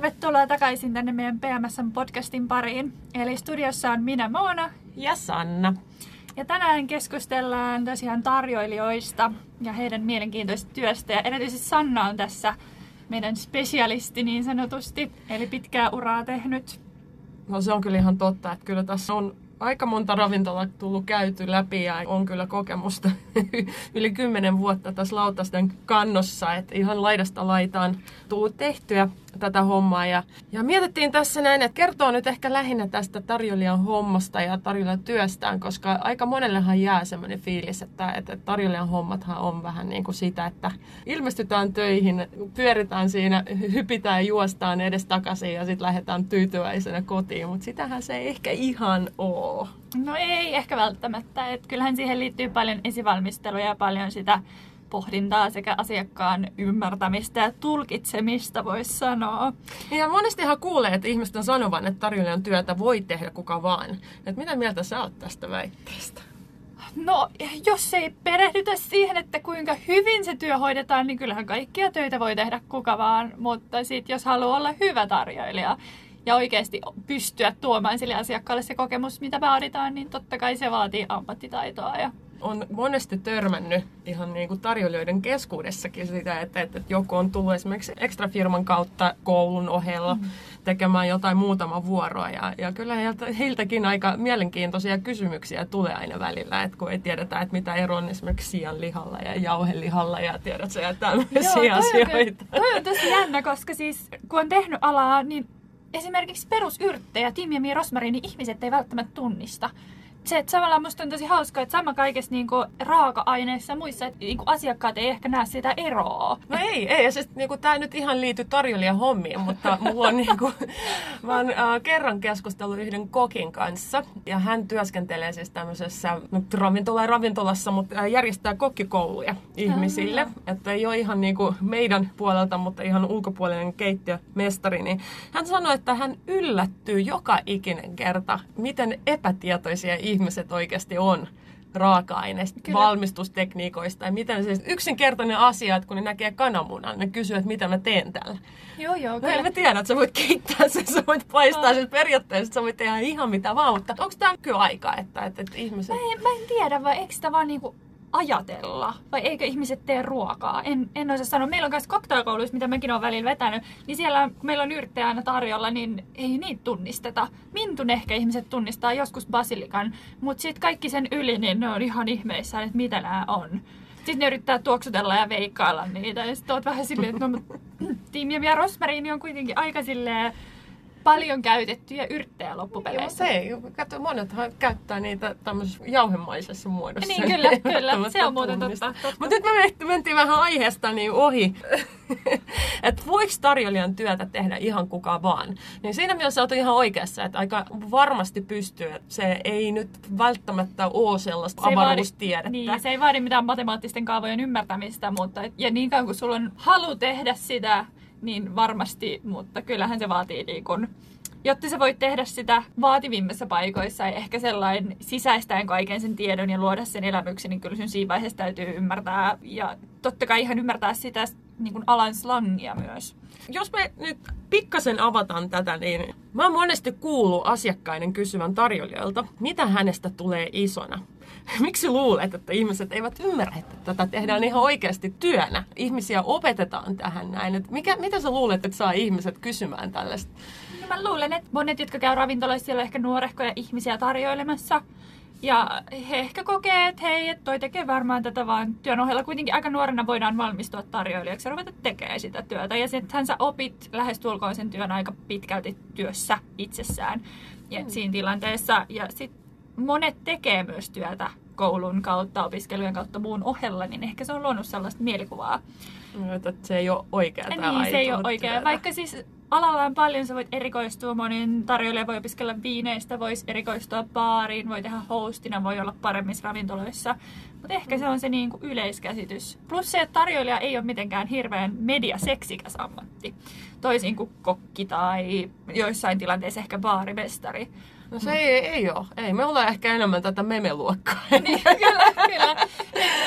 tervetuloa takaisin tänne meidän PMSn-podcastin pariin. Eli studiossa on minä Moona. Ja Sanna. Ja tänään keskustellaan tosiaan tarjoilijoista ja heidän mielenkiintoisesta työstä. Ja erityisesti Sanna on tässä meidän spesialisti niin sanotusti, eli pitkää uraa tehnyt. No se on kyllä ihan totta, että kyllä tässä on aika monta ravintolaa tullut käyty läpi ja on kyllä kokemusta yli kymmenen vuotta tässä lautasten kannossa, että ihan laidasta laitaan tullut tehtyä tätä hommaa. Ja, ja mietittiin tässä näin, että kertoo nyt ehkä lähinnä tästä tarjoilijan hommasta ja tarjoilijan työstään, koska aika monellehan jää semmoinen fiilis, että, että tarjoilijan hommathan on vähän niin kuin sitä, että ilmestytään töihin, pyöritään siinä, hypitään ja juostaan edes takaisin ja sitten lähdetään tyytyväisenä kotiin, mutta sitähän se ei ehkä ihan ole. No ei ehkä välttämättä, että kyllähän siihen liittyy paljon esivalmistelua ja paljon sitä pohdintaa sekä asiakkaan ymmärtämistä ja tulkitsemista, voisi sanoa. Ja monestihan kuulee, että ihmiset on sanovan, että tarjoilijan työtä voi tehdä kuka vaan. Et mitä mieltä sä oot tästä väitteestä? No, jos ei perehdytä siihen, että kuinka hyvin se työ hoidetaan, niin kyllähän kaikkia töitä voi tehdä kuka vaan. Mutta sitten jos haluaa olla hyvä tarjoilija ja oikeasti pystyä tuomaan sille asiakkaalle se kokemus, mitä vaaditaan, niin totta kai se vaatii ammattitaitoa ja on monesti törmännyt ihan niin kuin tarjoilijoiden keskuudessakin sitä, että, että joku on tullut esimerkiksi ekstrafirman kautta koulun ohella mm. tekemään jotain muutama vuoroa. Ja, ja kyllä heiltä, heiltäkin aika mielenkiintoisia kysymyksiä tulee aina välillä, että kun ei tiedetä, että mitä ero on esimerkiksi sianlihalla ja jauhelihalla ja tiedät sä, että tämmöisiä Joo, asioita. Toi on tosi jännä, koska siis kun on tehnyt alaa, niin esimerkiksi perusyrttejä, timjami ja rosmariini ihmiset ei välttämättä tunnista se, että samalla musta on tosi hauskaa, että sama kaikessa niinku raaka-aineissa muissa, että niinku asiakkaat ei ehkä näe sitä eroa. No ei, ei. Ja siis niinku, tämä nyt ihan liity tarjoilijan hommiin, mutta mulla on niinku, mä oon äh, kerran keskustellut yhden kokin kanssa. Ja hän työskentelee siis tämmöisessä no, ravintola ravintolassa, mutta äh, järjestää kokkikouluja ihmisille. Mm-hmm. Että ei ole ihan niinku meidän puolelta, mutta ihan ulkopuolinen keittiömestari. Niin hän sanoi, että hän yllättyy joka ikinen kerta, miten epätietoisia ihmiset oikeasti on raaka-aineista, Kyllä. valmistustekniikoista ja miten se yksinkertainen asia, että kun ne näkee kananmunan, ne kysyy, että mitä mä teen tällä. Joo, joo. No en mä tiedä, että sä voit keittää sen, sä voit paistaa sen periaatteessa, sä voit tehdä ihan mitä vaan, mutta onko tämä aika, että, että, että ihmiset... Mä en, mä en tiedä, vai eikö sitä vaan niinku ajatella? Vai eikö ihmiset tee ruokaa? En, en osaa sanoa. Meillä on myös cocktailkouluissa, mitä mäkin olen välillä vetänyt, niin siellä kun meillä on yrttejä aina tarjolla, niin ei niitä tunnisteta. Mintun ehkä ihmiset tunnistaa, joskus basilikan, mutta sitten kaikki sen yli, niin ne on ihan ihmeissään, että mitä nämä on. Sitten ne yrittää tuoksutella ja veikkailla niitä. Ja sitten oot vähän silleen, että no, tiimi ja rosmariini on kuitenkin aika silleen paljon käytettyjä yrttejä loppupeleissä. Joo, se Kato, monethan käyttää niitä tämmöisessä jauhemaisessa muodossa. Niin, kyllä, kyllä. Se on muuten totta. totta. Mutta nyt me mentiin vähän aiheesta niin ohi. että voiko tarjoilijan työtä tehdä ihan kuka vaan? Niin siinä mielessä olet ihan oikeassa, että aika varmasti pystyy. Että se ei nyt välttämättä ole sellaista se avaruustiedettä. Vaadi, niin, se ei vaadi mitään matemaattisten kaavojen ymmärtämistä, mutta ja niin kauan kuin sulla on halu tehdä sitä, niin varmasti, mutta kyllähän se vaatii niin kun, jotta sä voit tehdä sitä vaativimmissa paikoissa ja ehkä sellainen sisäistäen kaiken sen tiedon ja luoda sen elämyksen, niin kyllä sun siinä vaiheessa täytyy ymmärtää ja totta kai ihan ymmärtää sitä niin kuin alan slangia myös. Jos me nyt pikkasen avataan tätä, niin mä oon monesti kuullut asiakkaiden kysyvän tarjoilijalta, mitä hänestä tulee isona. Miksi luulet, että ihmiset eivät ymmärrä, että tätä tehdään ihan oikeasti työnä? Ihmisiä opetetaan tähän näin. Että mikä, mitä sä luulet, että saa ihmiset kysymään tällaista? No mä luulen, että monet, jotka käy ravintoloissa, siellä on ehkä nuorehkoja ihmisiä tarjoilemassa. Ja he ehkä kokee, että hei, että toi tekee varmaan tätä vaan työn ohella. Kuitenkin aika nuorena voidaan valmistua tarjoilijaksi ja ruveta tekemään sitä työtä. Ja sittenhän sä opit lähestulkoon sen työn aika pitkälti työssä itsessään ja mm. siinä tilanteessa. Ja sitten monet tekee myös työtä koulun kautta, opiskelujen kautta muun ohella, niin ehkä se on luonut sellaista mielikuvaa. No, että se ei ole oikea tämä Niin, se ei ole oikea. Vaikka siis alalla on paljon, sä voit erikoistua, monin tarjoilija voi opiskella viineistä, voisi erikoistua baariin, voi tehdä hostina, voi olla paremmissa ravintoloissa. Mutta ehkä se on se niinku yleiskäsitys. Plus se, että tarjoilija ei ole mitenkään hirveän mediaseksikäs ammatti. Toisin kuin kokki tai joissain tilanteissa ehkä baarimestari. No se ei, ei ole. Ei, me ollaan ehkä enemmän tätä memeluokkaa. niin, kyllä, kyllä. Et,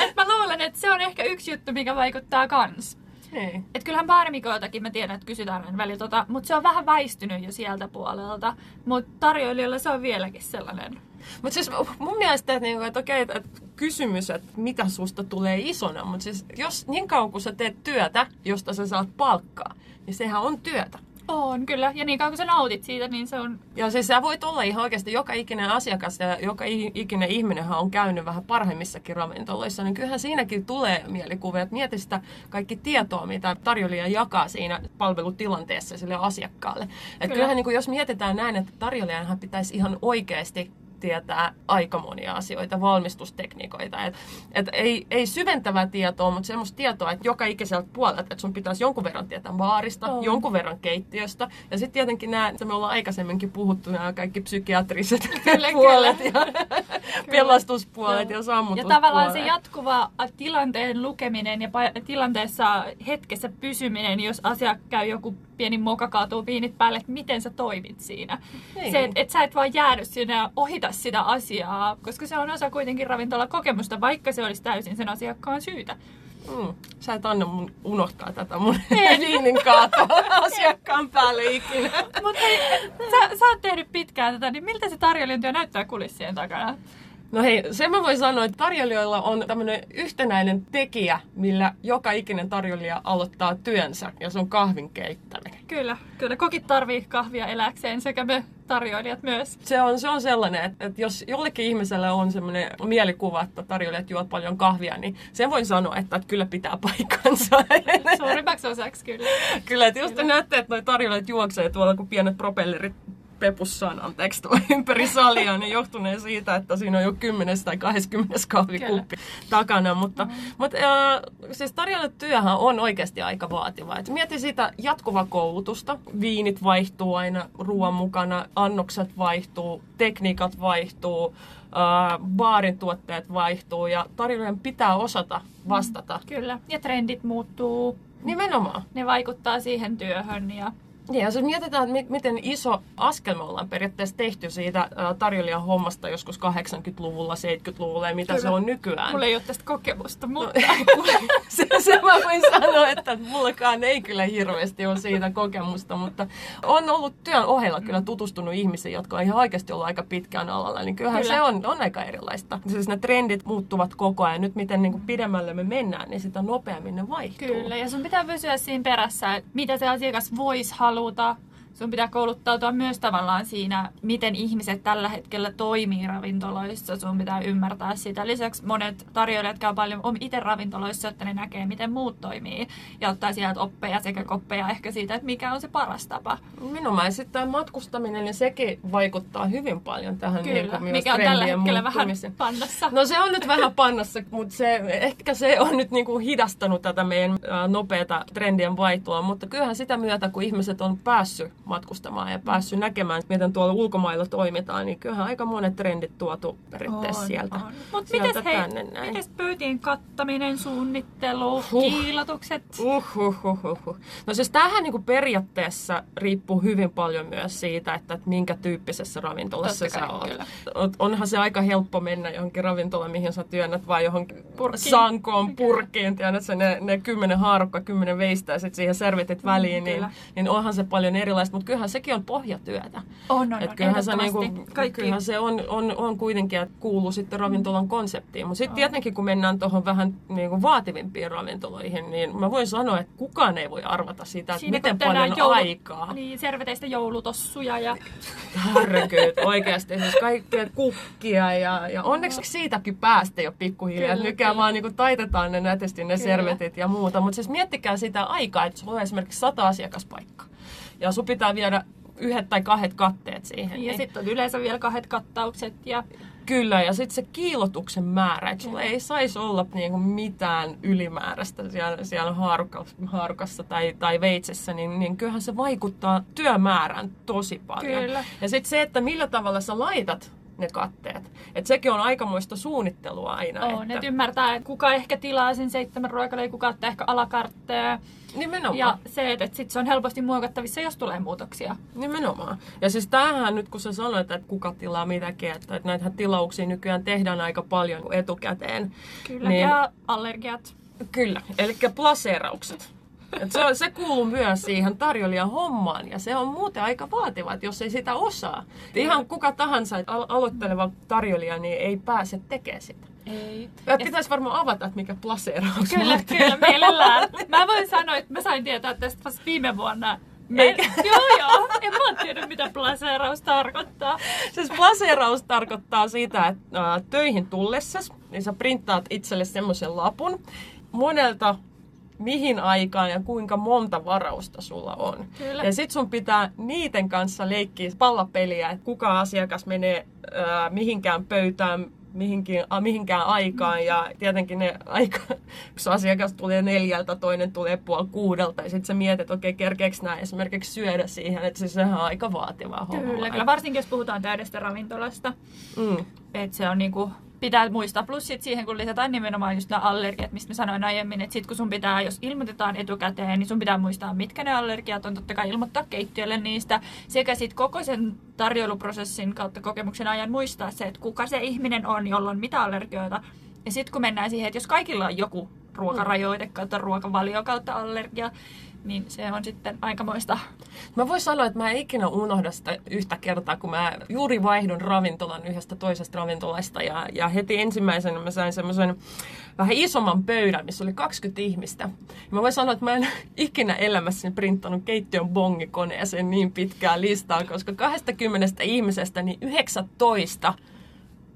et mä luulen, että se on ehkä yksi juttu, mikä vaikuttaa kans. Niin. Et kyllähän baarimikoiltakin mä tiedän, että kysytään aina välillä tota, mutta se on vähän väistynyt jo sieltä puolelta. Mutta tarjoilijoilla se on vieläkin sellainen. Mutta siis mun mielestä, että, niinku, että okei, että kysymys, että mitä susta tulee isona, mutta siis jos niin kauan kun sä teet työtä, josta sä saat palkkaa, niin sehän on työtä. On, kyllä. Ja niin kauan kun sä nautit siitä, niin se on... Ja siis sä voit olla ihan oikeasti joka ikinen asiakas ja joka ikinen ihminenhän on käynyt vähän parhaimmissakin ravintoloissa, niin kyllähän siinäkin tulee mielikuvia, että mieti sitä kaikki tietoa, mitä tarjoilija jakaa siinä palvelutilanteessa sille asiakkaalle. Että kyllähän niin kuin, jos mietitään näin, että tarjoilijanhan pitäisi ihan oikeasti tietää aika monia asioita, valmistustekniikoita. Et, et ei, ei syventävää tietoa, mutta semmoista tietoa, että joka ikiseltä puolelta, että sun pitäisi jonkun verran tietää vaarista, oh. jonkun verran keittiöstä. Ja sitten tietenkin nämä, että me ollaan aikaisemmin puhuttu, nämä kaikki psykiatriset kyllä, puolet kyllä. ja pelastuspuolet ja sammutuspuolet. Ja tavallaan se jatkuva tilanteen lukeminen ja tilanteessa hetkessä pysyminen, jos asia käy joku pieni moka kaatuu viinit päälle, että miten sä toimit siinä. Niin. Se, että et sä et vaan jäädy sinne ja ohita sitä asiaa, koska se on osa kuitenkin ravintola-kokemusta, vaikka se olisi täysin sen asiakkaan syytä. Mm. Sä et anna mun unohtaa tätä mun viinin kaatoa asiakkaan päälle ikinä. Mutta sä, sä oot tehnyt pitkään tätä, niin miltä se tarjoilijan työ näyttää kulissien takana? No hei, sen mä voin sanoa, että tarjoilijoilla on tämmöinen yhtenäinen tekijä, millä joka ikinen tarjoilija aloittaa työnsä, ja se on kahvin keittäminen. Kyllä, kyllä kokit tarvii kahvia eläkseen sekä me tarjoilijat myös. Se on, se on sellainen, että, että jos jollekin ihmiselle on semmoinen mielikuva, että tarjoilijat juovat paljon kahvia, niin sen voin sanoa, että, että kyllä pitää paikkansa. Suurimmaksi osaksi kyllä. Kyllä, että jos te näette, että noi tarjoilijat juoksee tuolla kuin pienet propellerit pepussan, anteeksi, tuo ympäri salia, niin johtuneen siitä, että siinä on jo 10 tai 20 kahvikuppi takana. Mutta, mm. mutta äh, siis työhän on oikeasti aika vaativa. Et mieti sitä jatkuvaa koulutusta. Viinit vaihtuu aina ruoan mukana, annokset vaihtuu, tekniikat vaihtuu, äh, baarin tuotteet vaihtuu ja tarjoilijan pitää osata vastata. Mm, kyllä, ja trendit muuttuu. Nimenomaan. Ne vaikuttaa siihen työhön ja niin, ja jos mietitään, että miten iso askel me ollaan periaatteessa tehty siitä tarjoilijan hommasta joskus 80-luvulla, 70-luvulla ja mitä Kyllä. se on nykyään. Mulla ei ole tästä kokemusta, no, mutta... No, se, se mä voin sanoa, että mullakaan ei kyllä hirveästi ole siitä kokemusta, mutta on ollut työn ohella kyllä tutustunut ihmisiin, jotka on ihan oikeasti ollut aika pitkään alalla, niin kyllähän kyllä. se on, on aika erilaista. Siis ne trendit muuttuvat koko ajan. Nyt miten niin kuin pidemmälle me mennään, niin sitä nopeammin ne vaihtuu. Kyllä, ja sun pitää pysyä siinä perässä, että mitä se asiakas voisi haluta haluta. Sun pitää kouluttautua myös tavallaan siinä, miten ihmiset tällä hetkellä toimii ravintoloissa. Sun pitää ymmärtää sitä. Lisäksi monet tarjoilijat käy paljon itse ravintoloissa, että ne näkee, miten muut toimii. Ja ottaa sieltä oppeja sekä koppeja ehkä siitä, että mikä on se paras tapa. Minun sitten tämä matkustaminen, niin sekin vaikuttaa hyvin paljon tähän Kyllä, niin mikä on tällä hetkellä vähän pannassa. No se on nyt vähän pannassa, mutta se, ehkä se on nyt niin kuin hidastanut tätä meidän nopeata trendien vaihtoa. Mutta kyllähän sitä myötä, kun ihmiset on päässyt matkustamaan ja päässyt näkemään, miten tuolla ulkomailla toimitaan, niin kyllähän aika monet trendit tuotu periaatteessa on, sieltä. Mutta mites, hei, mites pöytien kattaminen, suunnittelu, huh. kiilotukset? Uh, uh, uh, uh. No siis tämähän niinku periaatteessa riippuu hyvin paljon myös siitä, että, että minkä tyyppisessä ravintolassa Totta sä oot. Onhan se aika helppo mennä johonkin ravintolaan, mihin sä työnnät, vai johonkin Purkkiin. sankoon, purkkiin, tiedät sä ne, ne kymmenen haarukka, kymmenen veistä ja sitten siihen servitit väliin, mm, niin, niin onhan se paljon erilaista mutta kyllähän sekin on pohjatyötä. On, on, Et kyllähän, se, niinku, kyllähän se on, on, on kuitenkin, että kuuluu sitten ravintolan konseptiin. Mutta sitten tietenkin, kun mennään tuohon vähän niinku vaativimpiin ravintoloihin, niin mä voin sanoa, että kukaan ei voi arvata sitä, että miten paljon joulu, aikaa. Niin, serveteistä joulutossuja ja... Härkyt, oikeasti. Siis kaikkea kukkia ja, ja onneksi siitäkin päästä jo pikkuhiljaa. Nykyään vaan niinku taitetaan ne nätisti ne Kyllä. servetit ja muuta. Mutta siis miettikää sitä aikaa, että sulla on esimerkiksi sata asiakaspaikkaa ja sun pitää viedä yhdet tai kahdet katteet siihen. Ja niin. sitten on yleensä vielä kahdet kattaukset. Ja... Kyllä, ja sitten se kiilotuksen määrä, että sulla ei saisi olla niinku mitään ylimääräistä siellä, siellä haarukassa, haarukassa tai, tai veitsessä, niin, niin kyllähän se vaikuttaa työmäärään tosi paljon. Kyllä. Ja sitten se, että millä tavalla sä laitat ne katteet. Et sekin on aikamoista suunnittelua aina. On, että... et ymmärtää, että kuka ehkä tilaa sen seitsemän ruokalle, kuka ottaa ehkä alakartteja. Nimenomaan. Ja se, että, että sit se on helposti muokattavissa, jos tulee muutoksia. Nimenomaan. Ja siis tämähän nyt, kun sä sanoit, että kuka tilaa mitäkin, että, että näitä tilauksia nykyään tehdään aika paljon etukäteen. Kyllä, niin, ja allergiat. Kyllä, eli plaseraukset Et se, se kuuluu myös siihen tarjoilijan hommaan ja se on muuten aika vaativa, jos ei sitä osaa. Et ihan kuka tahansa al- aloitteleva tarjoilija niin ei pääse tekemään sitä. Ei. Ja pitäisi varmaan avata, että mikä plaseeraus Kyllä, on. kyllä, mielellään. Mä voin sanoa, että mä sain tietää tästä vasta viime vuonna. Eikä? joo, joo. En mä tiedä, mitä plaseeraus tarkoittaa. Siis plaseeraus tarkoittaa sitä, että töihin tullessas, niin sä printtaat itselle semmoisen lapun monelta mihin aikaan ja kuinka monta varausta sulla on. Kyllä. Ja sit sun pitää niiden kanssa leikkiä pallapeliä, että kuka asiakas menee ää, mihinkään pöytään, mihinkin, a, mihinkään aikaan ja tietenkin ne aika, jos asiakas tulee neljältä, toinen tulee puoli kuudelta ja sitten sä mietit, että okei, kerkeekö nämä esimerkiksi syödä siihen, että siis sehän on aika vaativaa hommaa. Kyllä, kyllä. Varsinkin jos puhutaan täydestä ravintolasta. Mm. Että se on niinku, pitää muistaa. Plus sit siihen, kun lisätään nimenomaan just nämä allergiat, mistä mä sanoin aiemmin, että sit kun sun pitää, jos ilmoitetaan etukäteen, niin sun pitää muistaa, mitkä ne allergiat on. Totta kai ilmoittaa keittiölle niistä. Sekä sit koko sen tarjoiluprosessin kautta kokemuksen ajan muistaa se, että kuka se ihminen on, jolla on mitä allergioita. Ja sitten kun mennään siihen, että jos kaikilla on joku ruokarajoite kautta ruokavalio kautta allergia, niin se on sitten aikamoista. Mä voin sanoa, että mä en ikinä unohda sitä yhtä kertaa, kun mä juuri vaihdun ravintolan yhdestä toisesta ravintolasta. Ja, ja heti ensimmäisenä mä sain semmoisen vähän isomman pöydän, missä oli 20 ihmistä. Ja mä voin sanoa, että mä en ikinä elämässäni printtanut keittiön bongikoneeseen niin pitkää listaa, koska 20 ihmisestä niin 19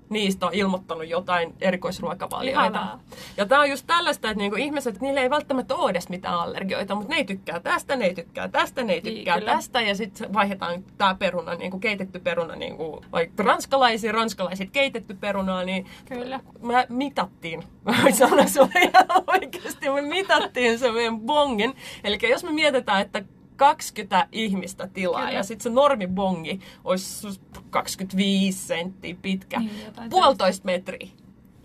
niistä on ilmoittanut jotain erikoisruokavalioita. Ihanaa. Ja tämä on just tällaista, että niinku ihmiset, että niillä ei välttämättä ole edes mitään allergioita, mutta ne ei tykkää tästä, ne ei tykkää tästä, ne ei Niin, tykkää kyllä. tästä. Ja sitten vaihdetaan tämä peruna, niinku keitetty peruna, niinku, vaikka ranskalaisia, ranskalaiset keitetty perunaa, niin Kyllä. mä mitattiin. Mä voin sanoa sulle ihan oikeasti, me mitattiin se meidän bongen. Eli jos me mietitään, että 20 ihmistä tilaa Kyllä. ja sitten se normibongi olisi 25 senttiä pitkä, Niin, puolitoista metriä.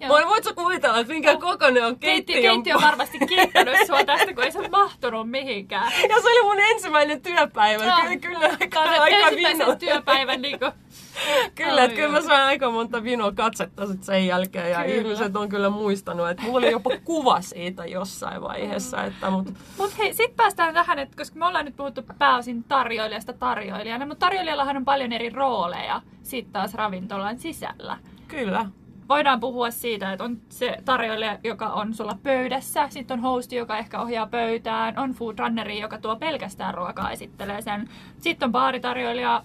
Joo. Voi, voit sä kuvitella, että minkä kokoinen on Keittiö, keittiön keittiö on varmasti kiittänyt sua tästä, kun ei se mahtunut mihinkään. Ja se oli mun ensimmäinen työpäivä. Joo. Kyllä, kyllä aika, aika ensimmäisen vino. työpäivän niin kuin, Kyllä, että kyllä mä sain aika monta vinoa katsetta sit sen jälkeen. Ja Kyllä. ihmiset on kyllä muistanut, että mulla oli jopa kuva siitä jossain vaiheessa. Että, mut, Mutta hei, sitten päästään tähän, että koska me ollaan nyt puhuttu pääosin tarjoilijasta tarjoilijana, mutta tarjoilijallahan on paljon eri rooleja sitten taas ravintolan sisällä. kyllä. Voidaan puhua siitä, että on se tarjoilija, joka on sulla pöydässä, sitten on hosti, joka ehkä ohjaa pöytään, on food runneri, joka tuo pelkästään ruokaa, esittelee sen. Sitten on baaritarjoilija,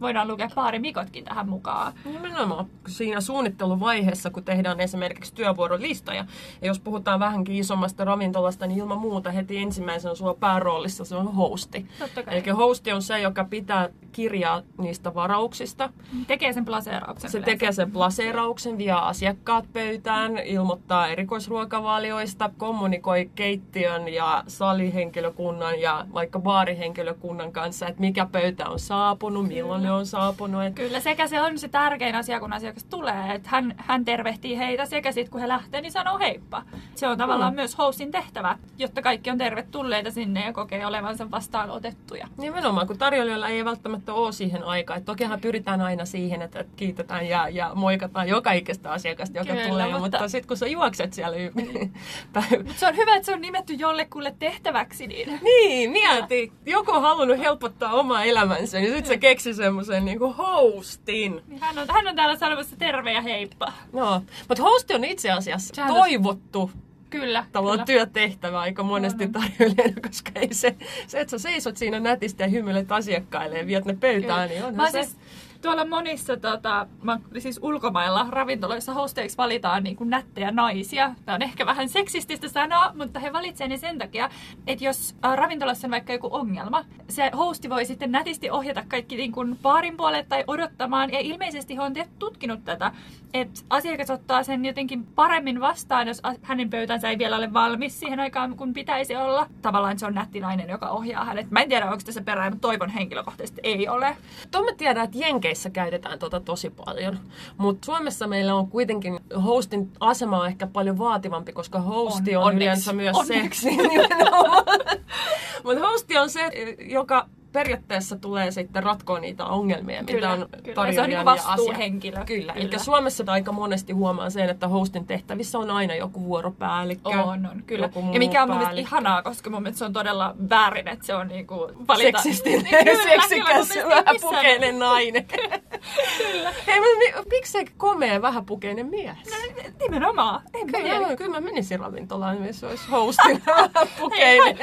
voidaan lukea baarimikotkin tähän mukaan. Nimenomaan siinä suunnitteluvaiheessa, kun tehdään esimerkiksi työvuorolistoja, ja jos puhutaan vähänkin isommasta ravintolasta, niin ilman muuta heti ensimmäisenä sulla pääroolissa se on hosti. Totta kai. Eli hosti on se, joka pitää kirjaa niistä varauksista, Tekee sen plaseerauksen. Se yleensä. tekee sen plaseerauksen, vie asiakkaat pöytään, ilmoittaa erikoisruokavalioista, kommunikoi keittiön ja salihenkilökunnan ja vaikka baarihenkilökunnan kanssa, että mikä pöytä on saapunut, milloin ne on saapunut. Et Kyllä, sekä se on se tärkein asia, kun asiakas tulee, että hän, hän tervehtii heitä sekä sitten kun he lähtee, niin sanoo heippa. Se on tavallaan Mm. myös hostin tehtävä, jotta kaikki on tervetulleita sinne ja kokee olevansa vastaanotettuja. Nimenomaan, kun tarjoilijoilla ei välttämättä ole siihen aikaa. Et tokihan pyritään aina siihen, että kiitetään ja, ja moikataan joka ikistä asiakasta, joka Kyllä, tulee. mutta- Mutta sitten kun sä juokset siellä y- Mutta se on hyvä, että se on nimetty jollekulle tehtäväksi, niin Niin, mieti. Joku on halunnut helpottaa omaa elämänsä, niin sitten se keksi semmoisen niinku hostin. niin hän, on, hän on täällä sanomassa terve ja heippa. No, mutta hosti on itse asiassa Sehän toivottu Kyllä, tavallaan kyllä. työtehtävä aika monesti On. tarjoilijana, koska ei se, se, että sä seisot siinä nätisti ja hymyilet asiakkaille ja viet ne pöytään, niin Mä onhan se... siis, tuolla monissa tota, mä, siis ulkomailla ravintoloissa hosteiksi valitaan niin kuin nättejä naisia. Tämä on ehkä vähän seksististä sanoa, mutta he valitsevat ne sen takia, että jos äh, ravintolassa on vaikka joku ongelma, se hosti voi sitten nätisti ohjata kaikki niin kuin baarin puolelle tai odottamaan. Ja ilmeisesti he on tutkinut tätä, että asiakas ottaa sen jotenkin paremmin vastaan, jos hänen pöytänsä ei vielä ole valmis siihen aikaan, kun pitäisi olla. Tavallaan se on nätti nainen, joka ohjaa hänet. Mä en tiedä, onko tässä perää, mutta toivon henkilökohtaisesti ei ole. Tuon mä tiedän, että Jenkeissä käytetään tota tosi paljon. Mutta Suomessa meillä on kuitenkin hostin asema on ehkä paljon vaativampi, koska hosti on, On- on onneksi. yleensä myös Onneksi. seksi. Mutta hosti on se, joka periaatteessa tulee sitten ratkoa niitä ongelmia, mitä Kyllä, on kyllä. tarjoilijan Se on niin ja vastuuhenkilö. Kyllä, Kyllä. eli Suomessa aika monesti huomaa sen, että hostin tehtävissä on aina joku vuoropäällikkö. On, on, kyllä. Ja mikä on mun mielestä ihanaa, koska mun mielestä se on todella väärin, että se on niinku valita... Seksistinen, Kyllä, kyllä, mun seksikäs, mielestä vähän pukeinen nainen. Kyllä. Hei, mutta mi- miksi se komea, vähän pukeinen mies? Nimenomaan. En mä Kyllä, kyllä mä menisin ravintolaan, missä olisi hostin pukeinen.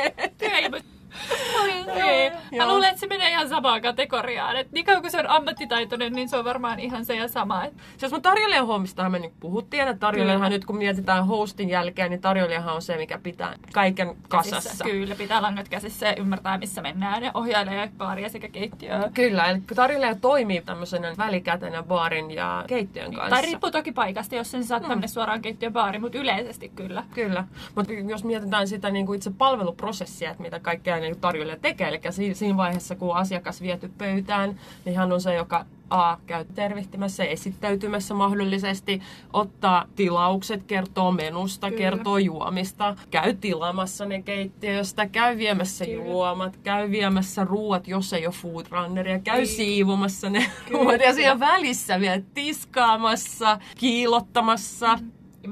Ei. Mä luulen, että se menee ihan samaan kategoriaan. Et niin kauan kuin se on ammattitaitoinen, niin se on varmaan ihan se ja sama. Et Siis mun tarjoilijan hommistahan me nyt puhuttiin, että tarjoilijahan nyt kun mietitään hostin jälkeen, niin tarjoilijahan on se, mikä pitää kaiken kasassa. käsissä, Kyllä, pitää langat käsissä ja ymmärtää, missä mennään. Ja ohjailee baaria sekä keittiöä. Kyllä, eli tarjoilija toimii tämmöisenä välikätenä baarin ja keittiön kanssa. Tai riippuu toki paikasta, jos sen saattaa mennä suoraan keittiön baariin, mutta yleisesti kyllä. Kyllä, mutta jos mietitään sitä niin kuin itse palveluprosessia, että mitä kaikkea niin tarjoilija tekee, eli si- siinä vaiheessa, kun asiakas viety pöytään, niin hän on se, joka A. käy tervehtimässä, esittäytymässä mahdollisesti, ottaa tilaukset, kertoo menusta, Kyllä. kertoo juomista, käy tilaamassa ne keittiöstä, käy viemässä Kyllä. juomat, käy viemässä ruuat, jos ei ole foodrunneria, käy Niin. siivomassa ne Kyllä, ruuat ja siellä välissä vielä tiskaamassa, kiilottamassa.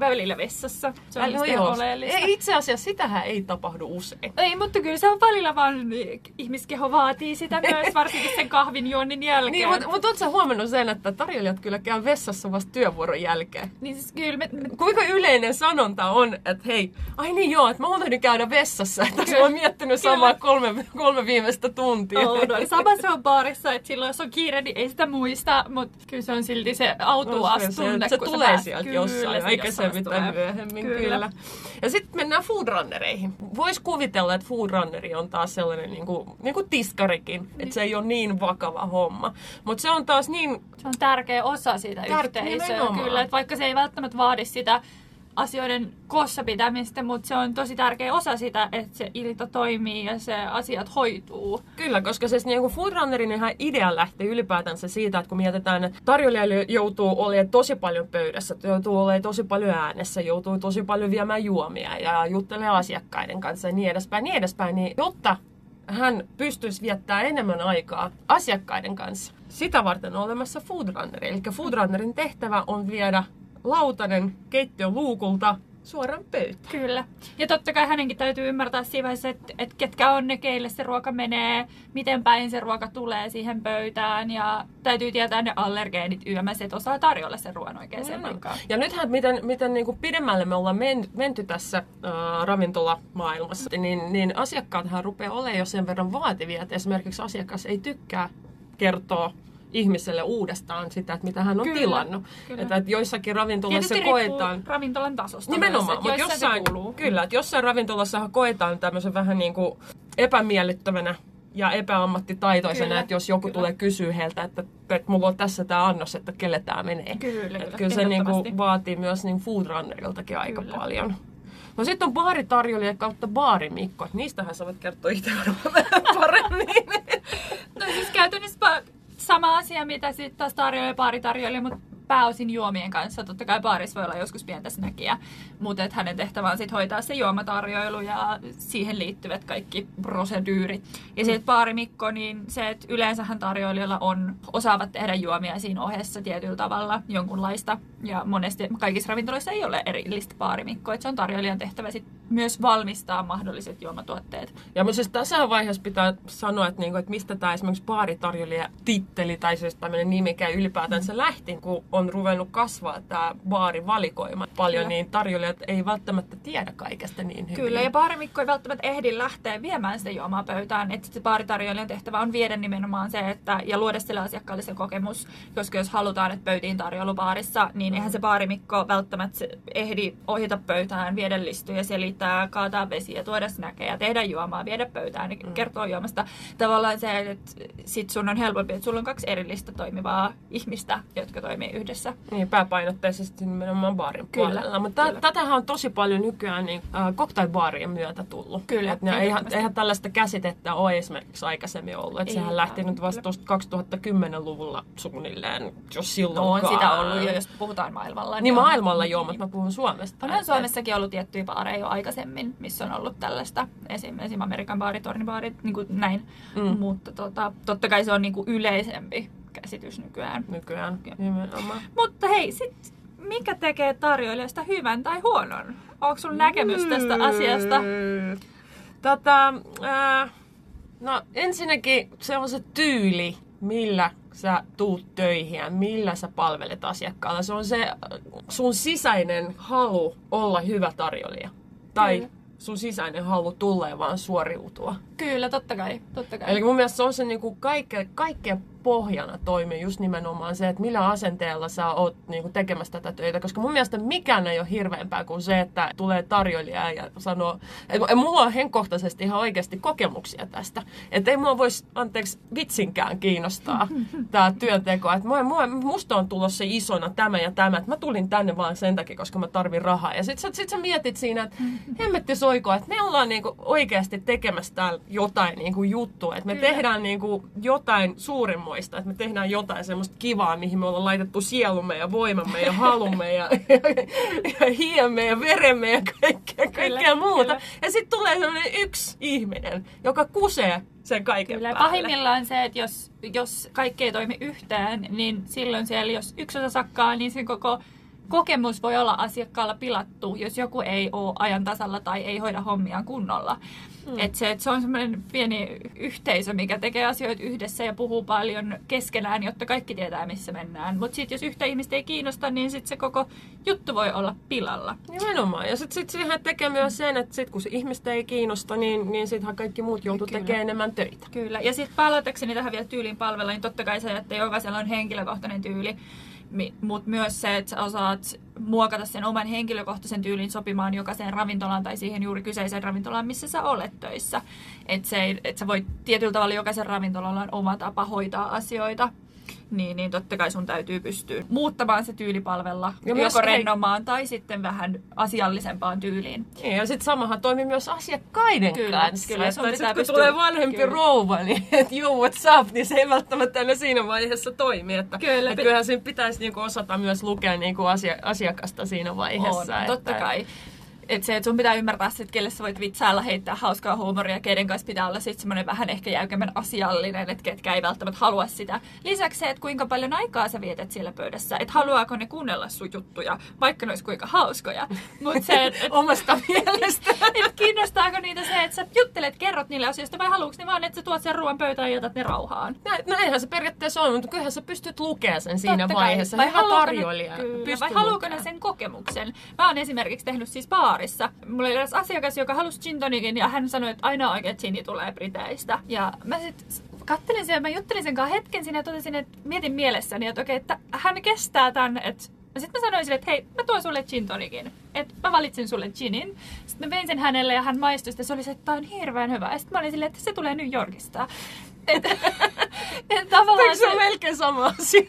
Välillä vessassa. Se on no joo. oleellista. Ei, itse asiassa sitähän ei tapahdu usein. Ei, mutta kyllä se on välillä vaan ihmiskeho vaatii sitä myös, varsinkin sen kahvin juonnin jälkeen. Niin, mutta mut ootko huomannut sen, että tarjoilijat kyllä käy vessassa vasta työvuoron jälkeen? niin siis kyllä me, Kuinka yleinen sanonta on, että hei, ai niin joo, että mä unohdin käydä vessassa, että mä Kyllä. oon miettinyt Kyllä. samaa kolme, kolme viimeistä tuntia. on, on. Sama se on baarissa, että silloin jos on kiire, niin ei sitä muista, mutta kyllä se on silti se autuas No, se, tunne, se kun tulee pääset. sieltä jossain, se tulee. myöhemmin, kyllä. kyllä. Ja sitten mennään foodrunnereihin. Voisi kuvitella, että foodrunneri on taas sellainen niin kuin, niin kuin tiskarikin, että se ei ole niin vakava homma. Mutta se on taas niin Se on tärkeä osa siitä Tärkeä yhteisöä, kyllä, että vaikka se ei välttämättä vaadi sitä asioiden koossa pitämistä, mutta se on tosi tärkeä osa sitä, että se ilta toimii ja se asiat hoituu. Kyllä, koska siis niin foodrunnerin ihan idea lähtee ylipäätänsä siitä, että kun mietitään, että tarjoilija joutuu olemaan tosi paljon pöydässä, joutuu olemaan tosi paljon äänessä, joutuu tosi paljon viemään juomia ja juttelee asiakkaiden kanssa ja niin edespäin, niin edespäin, niin jotta hän pystyisi viettämään enemmän aikaa asiakkaiden kanssa. Sitä varten on olemassa foodrunneri. Eli foodrunnerin tehtävä on viedä lautanen keittiön luukulta suoraan pöytään. Kyllä. Ja totta kai hänenkin täytyy ymmärtää siinä vaiheessa, että, että ketkä on ne, keille se ruoka menee, miten päin se ruoka tulee siihen pöytään ja täytyy tietää ne allergeenit yömäs, että osaa tarjolla sen ruoan oikeaan aikaan. Ja nythän, miten, miten niin kuin pidemmälle me ollaan men, menty tässä äh, ravintolamaailmassa, niin, niin asiakkaathan rupeaa olemaan jo sen verran vaativia, että esimerkiksi asiakas ei tykkää kertoa ihmiselle uudestaan sitä, että mitä hän on Kyllä, tilannut. kyllä. Että, että joissakin ravintolassa koetaan... ravintolan tasosta Nimenomaan, myös, mutta jossain, kyllä, että jossain ravintolassa koetaan tämmöisen vähän niin kuin epämiellyttävänä ja epäammattitaitoisena, Kyllä, että jos joku kyllä. tulee kysyä heiltä, että, että mulla on tässä tämä annos, että kelle tämä menee. Kyllä, Että kyllä, kyllä se niinku ehdottomasti. vaatii myös niin foodrunneriltakin aika Kyllä. paljon. No sitten on baaritarjoilija kautta baarimikko. Niistähän sä voit kertoa itse varmaan vähän paremmin. No siis käytännössä sama asia, mitä sitten taas tarjoilija, baaritarjoilija, mutta pääosin juomien kanssa. Totta kai baarissa voi olla joskus pientä snäkiä, mutta et hänen tehtävä on sitten hoitaa se juomatarjoilu ja siihen liittyvät kaikki prosedyyrit. Ja se, että baarimikko, niin se, että yleensähän tarjoilijoilla on, osaavat tehdä juomia siinä ohessa tietyllä tavalla jonkunlaista. Ja monesti kaikissa ravintoloissa ei ole erillistä baarimikkoa, että se on tarjoilijan tehtävä sit myös valmistaa mahdolliset juomatuotteet. Ja siis tässä vaiheessa pitää sanoa, että, niinku, että mistä tämä esimerkiksi baaritarjoilija titteli tai siis tämmöinen nimikä ylipäätänsä lähti, kun on ruvennut kasvaa tämä baarivalikoima paljon, Kyllä. niin tarjoilijat ei välttämättä tiedä kaikesta niin hyvin. Kyllä, ja baarimikko ei välttämättä ehdi lähteä viemään sitä juomaa pöytään. Että se baaritarjoilijan tehtävä on viedä nimenomaan se, että, ja luoda sille asiakkaalle se kokemus, koska jos halutaan, että pöytiin tarjoulu baarissa, niin eihän se baarimikko välttämättä ehdi ohjata pöytään, viedä listuja, selittää, kaataa vesiä, tuoda snäkejä, tehdä juomaa, viedä pöytään, niin kertoo juomasta. Tavallaan se, että sit sun on helpompi, että sulla on kaksi erillistä toimivaa ihmistä, jotka toimii yhdessä. Niin, pääpainotteisesti nimenomaan baarin Kyllä, puolella. Mutta kyllä. tätähän on tosi paljon nykyään niin, äh, cocktailbaarien myötä tullut. Kyllä, Et ne, eihän, eihän tällaista käsitettä ole esimerkiksi aikaisemmin ollut. Et Ei sehän lähti nyt vasta tuosta 2010-luvulla suunnilleen, jos silloin. No, on sitä ollut jo, jos puhutaan maailmalla. Niin on- maailmalla joo, mutta mä puhun Suomesta. Onhan Suomessakin ollut tiettyjä baareja jo aikaisemmin, missä on ollut tällaista, esim. esim. Amerikan baarit, tornibaarit, niin kuin näin. Mm. Mutta tota, totta kai se on niin kuin yleisempi käsitys nykyään. Nykyään nimenomaan. Mutta hei, sit, mikä tekee tarjoilijasta hyvän tai huonon? Onko sulla näkemys tästä asiasta? Mm. Tota, ää, no ensinnäkin se on se tyyli, millä sä tuut töihin ja millä sä palvelet asiakkaalla. Se on se äh, sun sisäinen halu olla hyvä tarjoilija. Tai Kyllä. sun sisäinen halu tulla ja vaan suoriutua. Kyllä, totta kai. Totta kai. Eli mun mielestä se on se niinku kaikke, kaikkein pohjana toimii just nimenomaan se, että millä asenteella sä oot niinku tekemässä tätä töitä. Koska mun mielestä mikään ei ole hirveämpää kuin se, että tulee tarjoilija ja sanoo, että mulla on henkkohtaisesti ihan oikeasti kokemuksia tästä. Että ei mua voisi, anteeksi, vitsinkään kiinnostaa tämä työnteko. Että mua, mua, musta on tulossa isona tämä ja tämä. Että mä tulin tänne vaan sen takia, koska mä tarvin rahaa. Ja sit, sä- sit sä mietit siinä, että hemmetti soikoa, että me ollaan niinku oikeasti tekemässä täällä jotain niinku juttua. Että me Kyllä. tehdään niinku jotain suurimmoista. Että me tehdään jotain semmoista kivaa, mihin me ollaan laitettu sielumme ja voimamme ja halumme ja, ja, ja hiemme ja veremme ja kaikkea, kaikkea muuta. kyllä. Ja sitten tulee sellainen yksi ihminen, joka kusee sen kaiken Kyllä, päälle. pahimmillaan se, että jos, jos kaikki ei toimi yhtään, niin silloin siellä, jos yksi osa sakkaa, niin sen koko kokemus voi olla asiakkaalla pilattu, jos joku ei ole ajan tasalla tai ei hoida hommiaan kunnolla. Mm. Et se, et se on semmoinen pieni yhteisö, mikä tekee asioita yhdessä ja puhuu paljon keskenään, jotta kaikki tietää, missä mennään. Mutta sitten jos yhtä ihmistä ei kiinnosta, niin sitten se koko juttu voi olla pilalla. Nimenomaan. Ja sitten sit siihen tekee myös sen, että sit kun se ihmistä ei kiinnosta, niin, niin sittenhän kaikki muut joutuu tekemään enemmän töitä. Kyllä. Ja sitten palatakseni tähän vielä tyylin palvella, niin totta kai se, että jokaisella on henkilökohtainen tyyli, mutta myös se, että sä osaat muokata sen oman henkilökohtaisen tyylin sopimaan jokaiseen ravintolaan tai siihen juuri kyseiseen ravintolaan, missä sä olet töissä. Että et sä voit tietyllä tavalla jokaisen ravintolalla on oma tapa hoitaa asioita. Niin, niin totta kai sun täytyy pystyä muuttamaan se tyylipalvella Ja joko hei- rennomaan tai sitten vähän asiallisempaan tyyliin. Niin, Ja sitten samahan toimii myös asiakkaiden Kyllä, kanssa. kyllä, sun Että pitää sit kun pystyä- tulee vanhempi kyllä. rouva, niin että you what's up, niin se ei välttämättä aina siinä vaiheessa toimi. Että, Kyllä. että kyllähän siinä pitäisi niinku osata myös lukea niinku asia, asiakasta siinä vaiheessa. On, että, totta kai. Et se, että sun pitää ymmärtää sit, kelle sä voit vitsailla, heittää hauskaa huumoria, keiden kanssa pitää olla sit semmoinen vähän ehkä jäykemmän asiallinen, että ketkä ei välttämättä halua sitä. Lisäksi se, että kuinka paljon aikaa sä vietät siellä pöydässä, että haluaako ne kuunnella sun juttuja, vaikka ne olisi kuinka hauskoja. Mutta se, että et, Omasta mielestä. et kiinnostaako niitä se, että sä juttelet, kerrot niille asioista, vai haluatko ne vaan, että sä tuot sen ruoan pöytään ja jätät ne rauhaan. Näin, näinhän se periaatteessa on, mutta kyllähän sä pystyt lukemaan sen siinä Totta kai. vaiheessa. Vai Hyvä tarjoilija Ne, kyllä, vai haluuko ne sen kokemuksen? Mä oon esimerkiksi tehnyt siis baarissa. Mulla oli edes asiakas, joka halusi gin tonicin ja hän sanoi, että aina oikein gini tulee Briteistä. Ja mä sit kattelin sen mä juttelin sen kanssa hetken siinä ja totesin, että mietin mielessäni, että okei, että hän kestää tän, että sitten mä sanoin sille, että hei, mä tuon sulle gin tonicin. Että mä valitsin sulle ginin. Sitten mä vein sen hänelle ja hän maistui sitä. Se oli se, että tää on hirveän hyvä. Ja sitten mä olin silleen, että se tulee New Yorkista. Että et tavallaan se ole melkein sama asia?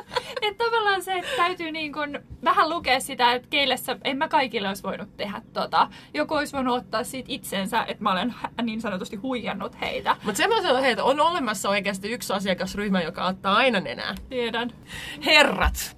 että tavallaan se, että täytyy niin kun vähän lukea sitä, että keille sä, en mä kaikille olisi voinut tehdä tota. Joku olisi voinut ottaa siitä itsensä, että mä olen niin sanotusti huijannut heitä. Mutta semmoisen että on olemassa oikeasti yksi asiakasryhmä, joka ottaa aina nenää. Tiedän. Herrat.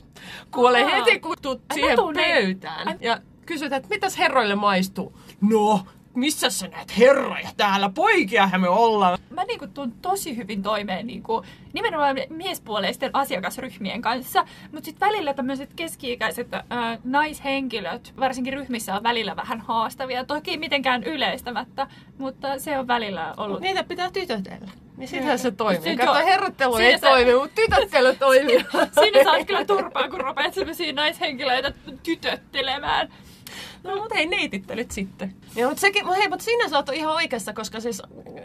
Kuole Aa. heti, kun tuut siihen pöytään. Ja kysyt, että mitäs herroille maistuu? No, missä sä näet herroja täällä? Poikiahan me ollaan. Mä niinku tuun tosi hyvin toimeen niinku, nimenomaan miespuoleisten asiakasryhmien kanssa, mutta sitten välillä tämmöiset keski-ikäiset ää, naishenkilöt, varsinkin ryhmissä on välillä vähän haastavia. Toki mitenkään yleistämättä, mutta se on välillä ollut Niitä pitää tytötellä. Niin Kyllä. sitähän se toimii. Kato, herrottelu ei sä- toimi, mutta tytöttely toimii. Siinä saat kyllä turpaa, kun rupeat sellaisia naishenkilöitä tytöttelemään. No mutta hei, neitittelyt sitten. Ja, mutta, sekin, hei, mutta siinä sä oot ihan oikeassa, koska siis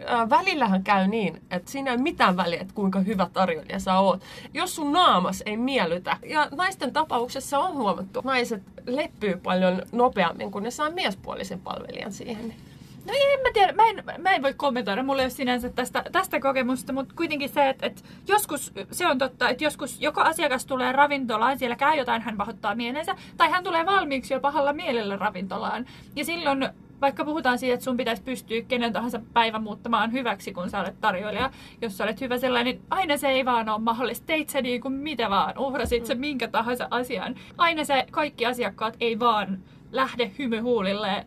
äh, välillähän käy niin, että siinä ei mitään väliä, että kuinka hyvä tarjoilija sä oot. Jos sun naamas ei miellytä, ja naisten tapauksessa on huomattu, naiset leppyy paljon nopeammin, kun ne saa miespuolisen palvelijan siihen. No en mä tiedä, mä en, mä en voi kommentoida, mulla ei ole sinänsä tästä, tästä kokemusta, mutta kuitenkin se, että, että joskus se on totta, että joskus joko asiakas tulee ravintolaan, siellä käy jotain, hän pahoittaa mielensä, tai hän tulee valmiiksi jo pahalla mielellä ravintolaan. Ja silloin vaikka puhutaan siitä, että sun pitäisi pystyä kenen tahansa päivän muuttamaan hyväksi, kun sä olet tarjoilija, jos sä olet hyvä sellainen, niin aina se ei vaan ole mahdollista. Teit sä niin kuin mitä vaan, uhrasit sä minkä tahansa asian. Aina se kaikki asiakkaat ei vaan lähde hymyhuulille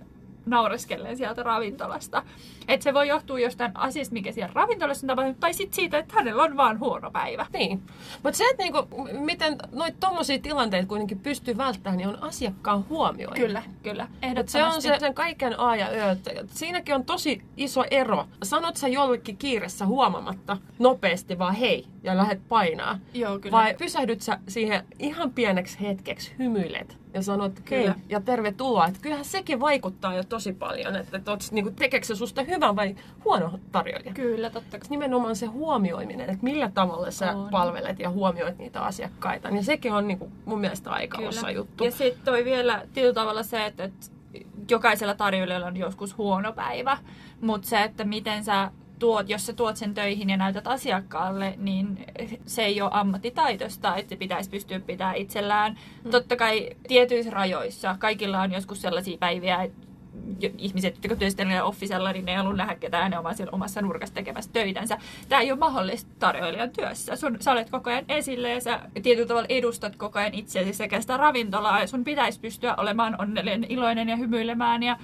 naureskellen sieltä ravintolasta. Että se voi johtua jostain asiasta, mikä siellä ravintolassa on tapahtunut, tai sitten siitä, että hänellä on vaan huono päivä. Niin. Mutta se, että niinku, miten noita tommosia tilanteita kuitenkin pystyy välttämään, niin on asiakkaan huomiointi. Kyllä, kyllä. Et se Ehdottomasti. on se, sen kaiken A ja Ö. Siinäkin on tosi iso ero. Sanot sä jollekin kiireessä huomamatta nopeasti vaan hei ja lähdet painaa. Joo, kyllä. Vai pysähdyt sä siihen ihan pieneksi hetkeksi, hymyilet ja sanot hei Kyllä. ja tervetuloa. Että kyllähän sekin vaikuttaa jo tosi paljon, että, oot, niinku, tekeekö se susta hyvän vai huono tarjoilija. Kyllä, totta kai. Nimenomaan se huomioiminen, että millä tavalla sä On. palvelet ja huomioit niitä asiakkaita, niin sekin on niinku, mun mielestä aika osa juttu. Ja sitten toi vielä tietyllä tavalla se, että, että jokaisella tarjoilijalla on joskus huono päivä, mutta se, että miten sä tuot, jos sä tuot sen töihin ja näytät asiakkaalle, niin se ei ole ammattitaitosta, että se pitäisi pystyä pitämään itsellään. Mm. Totta kai tietyissä rajoissa, kaikilla on joskus sellaisia päiviä, että ihmiset, jotka työskentelevät offisella, niin ne ei halua nähdä ketään, ne ovat siellä omassa nurkassa tekemässä töitänsä. Tämä ei ole mahdollista tarjoilijan työssä. Sun, sä olet koko ajan esille ja sä tietyllä tavalla edustat koko ajan itseäsi sekä sitä ravintolaa ja sun pitäisi pystyä olemaan onnellinen, iloinen ja hymyilemään ja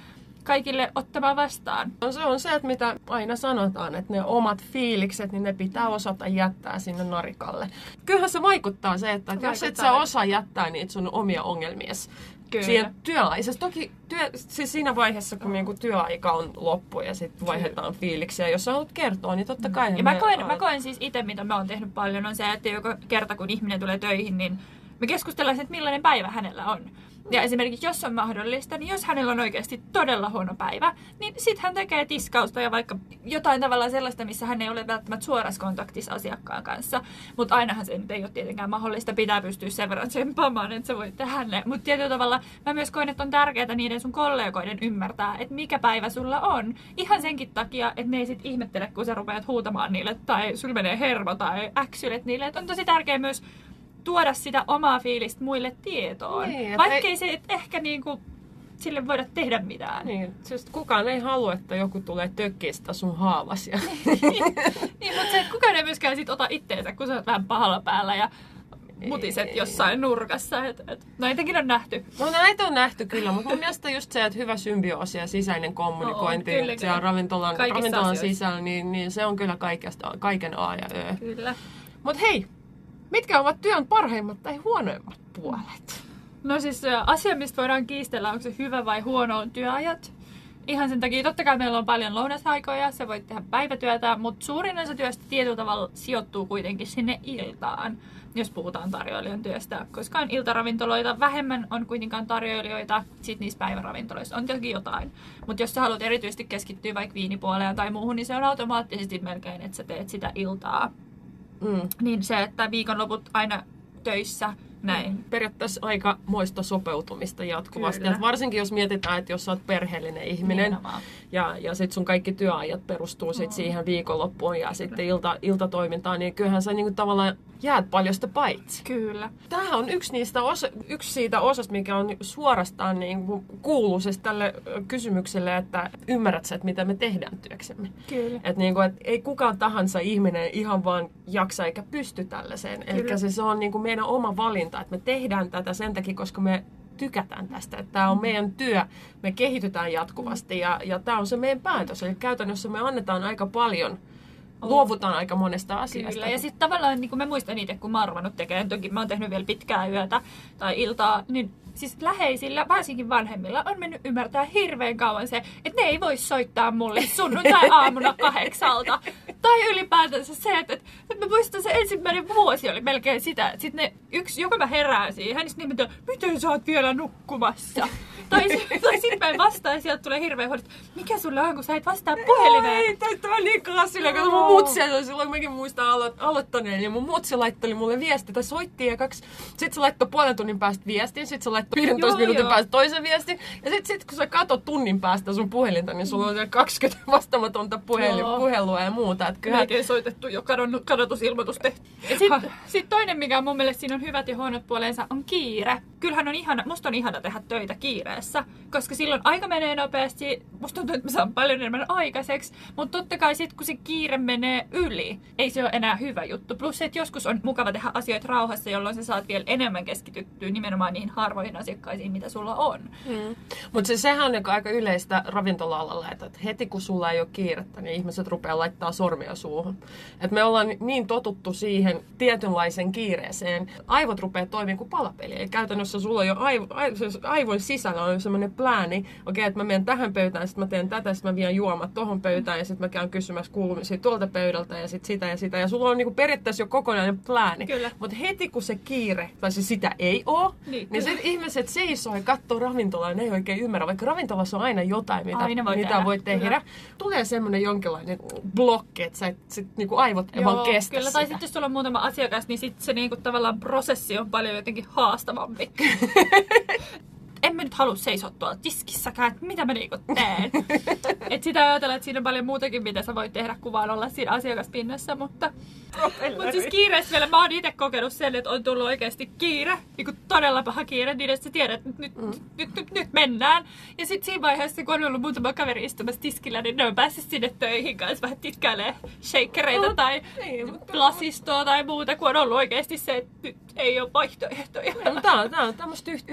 kaikille ottamaan vastaan. No se on se, että mitä aina sanotaan, että ne omat fiilikset, niin ne pitää osata jättää sinne narikalle. Kyllähän se vaikuttaa se, että jos et sä Vaikuttaa. osaa jättää niitä sun omia ongelmiesi Kyllä. siihen työaisessa. Toki työ, siis siinä vaiheessa, kun niinku työaika on loppu ja sitten vaihdetaan fiiliksiä, jos sä haluat kertoa, niin totta kai. Ja mä koen, mä koen siis itse, mitä mä oon tehnyt paljon, on se, että joka kerta kun ihminen tulee töihin, niin me keskustellaan, että millainen päivä hänellä on. Ja esimerkiksi jos on mahdollista, niin jos hänellä on oikeasti todella huono päivä, niin sitten hän tekee tiskausta ja vaikka jotain tavallaan sellaista, missä hän ei ole välttämättä suorassa kontaktissa asiakkaan kanssa. Mutta ainahan se nyt ei ole tietenkään mahdollista. Pitää pystyä sen verran tsemppaamaan, että sä voit tehdä ne. Mutta tietyllä tavalla mä myös koen, että on tärkeää niiden sun kollegoiden ymmärtää, että mikä päivä sulla on. Ihan senkin takia, että ne ei sit ihmettele, kun sä rupeat huutamaan niille tai sulla menee hermo tai äksylet niille. Et on tosi tärkeää myös tuoda sitä omaa fiilistä muille tietoon. Niin, Vaikkei ei- se ehkä niinku sille voida tehdä mitään. Niin, siis kukaan ei halua, että joku tulee tökkiä sitä sun haavasi. Ja... niin, mutta se, kukaan ei myöskään sit ota itteensä, kun sä oot vähän pahalla päällä ja mutiset Ei. jossain nurkassa. Et, et, no niitäkin on nähty. No näitä on nähty kyllä, mutta mun mielestä just se, että hyvä symbioosi ja sisäinen kommunikointi On, kyllä, siellä kyllä. ravintolan, Kaikissa ravintolan asioissa. sisällä, niin, niin se on kyllä kaikesta, kaiken A ja Ö. Kyllä. Mutta hei, mitkä ovat työn parhaimmat tai huonoimmat puolet? No siis asia, mistä voidaan kiistellä, onko se hyvä vai huono, on työajat. Ihan sen takia, totta kai meillä on paljon lounasaikoja, sä voit tehdä päivätyötä, mutta suurin osa työstä tietyllä tavalla sijoittuu kuitenkin sinne iltaan, jos puhutaan tarjoilijan työstä. Koska on iltaravintoloita, vähemmän on kuitenkaan tarjoilijoita, sit niissä päiväravintoloissa on toki jotain. Mutta jos sä haluat erityisesti keskittyä vaikka viinipuoleen tai muuhun, niin se on automaattisesti melkein, että sä teet sitä iltaa. Mm. Niin se, että viikonloput aina töissä, näin. Periaatteessa aika moista sopeutumista jatkuvasti. Et varsinkin jos mietitään, että jos sä oot perheellinen ihminen Nimenomaan. ja, ja sit sun kaikki työajat perustuu sit siihen viikonloppuun ja sitten ilta, iltatoimintaan, niin kyllähän sä niinku tavallaan jäät paljon sitä paitsi. Kyllä. Tämä on yksi, niistä osa, yksi siitä osasta, mikä on suorastaan niin kuuluu siis tälle kysymykselle, että ymmärrät sä, että mitä me tehdään työksemme. Kyllä. Että niin kuin, et ei kukaan tahansa ihminen ihan vaan jaksa eikä pysty tällaiseen. Eli se, se on niin kuin meidän oma valinta, että me tehdään tätä sen takia, koska me tykätään tästä. Että tämä on meidän työ, me kehitytään jatkuvasti ja, ja tämä on se meidän päätös. Eli käytännössä me annetaan aika paljon, luovutaan aika monesta asiasta. Kyllä, ja sitten tavallaan niin kuin mä muistan itse, kun mä oon ruvennut tekemään, toki mä oon tehnyt vielä pitkää yötä tai iltaa, niin siis läheisillä, varsinkin vanhemmilla, on mennyt ymmärtää hirveän kauan se, että ne ei voi soittaa mulle sunnuntai-aamuna kahdeksalta. Tai ylipäätänsä se, että, että, mä muistan se ensimmäinen vuosi oli melkein sitä, että sitten ne yksi, joka mä herään siihen, niin sitten miten sä oot vielä nukkumassa? Tai, tai sitten mä en vastaa ja sieltä tulee hirveän huoli, että mikä sulla on, kun sä et vastaa puhelimeen. Ei, toi, toi on niin klassilla, kun mun mutsi, silloin mäkin muistan alo- aloittaneen, ja mun mutsi laitteli mulle viesti, tai soitti ja kaksi, sit se laittoi puolen tunnin päästä viestin, sit se laittoi 15 Joo, minuutin joo. päästä toisen viestin, ja sit, sit kun sä katot tunnin päästä sun puhelinta, niin sulla on siellä 20 vastaamatonta puhelu, Joo. puhelua ja muuta, että kyllähän Melkein soitettu jo kadonnut, kadotusilmoitus tehty. Sitten sit toinen, mikä mun mielestä siinä on hyvät ja huonot puolensa, on kiire. Kyllähän on ihana, musta on ihana tehdä töitä kiireessä, koska silloin aika menee nopeasti. musta tuntuu, että mä saan paljon enemmän aikaiseksi. Mutta totta kai sit, kun se kiire menee yli, ei se ole enää hyvä juttu. Plus että joskus on mukava tehdä asioita rauhassa, jolloin sä saat vielä enemmän keskityttyä nimenomaan niihin harvoihin asiakkaisiin, mitä sulla on. Mm. Mutta se, sehän on niinku aika yleistä ravintola-alalla, että heti kun sulla ei ole kiirettä, niin ihmiset rupeaa laittaa sormia suuhun. Et me ollaan niin totuttu siihen tietynlaisen kiireeseen. Aivot rupeaa toimimaan kuin palapeli. Eli käytännössä sulla jo aivo, aivo, aivon sisällä on semmoinen plääni, okei, okay, että mä menen tähän pöytään, sitten mä teen tätä, sitten mä vien juomat tohon pöytään ja sitten mä käyn kysymässä kuulumisia tuolta pöydältä ja sitten sitä ja sitä. Ja sulla on niinku periaatteessa jo kokonainen plääni. Mutta heti kun se kiire, tai se sitä ei ole, niin, niin sitten ihmiset seisoo ja katsoo ravintolaa ja ne ei oikein ymmärrä, vaikka ravintolassa on aina jotain, mitä, Aina voi mitä tehdä, voi tehdä. kyllä. Tulee semmoinen jonkinlainen blokki, että sä et, sit niinku aivot ei Joo, vaan kestä kyllä. Tai sitä. sitten jos sulla on muutama asiakas, niin sitten se niinku tavallaan prosessi on paljon jotenkin haastavampi. en mä nyt halua seisoa tuolla tiskissäkään, että mitä mä niinku teen. et sitä ajatella, että siinä on paljon muutakin, mitä sä voit tehdä, kuin vaan olla siinä asiakaspinnassa, mutta... Mutta siis kiireessä vielä, mä oon itse kokenut sen, että on tullut oikeasti kiire, niin kuin todella paha kiire, niin että sä tiedät, että nyt, mm. nyt, nyt, nyt, nyt mennään. Ja sitten siinä vaiheessa, kun on ollut muutama kaveri istumassa tiskillä, niin ne on päässyt sinne töihin kanssa vähän titkäilee shakereita Mm. tai Niin, mutta- lasistoa tai muuta, kun on ollut oikeasti se, että nyt ei ole vaihtoehtoja. No, Tämä on, tää on tämmöistä yh-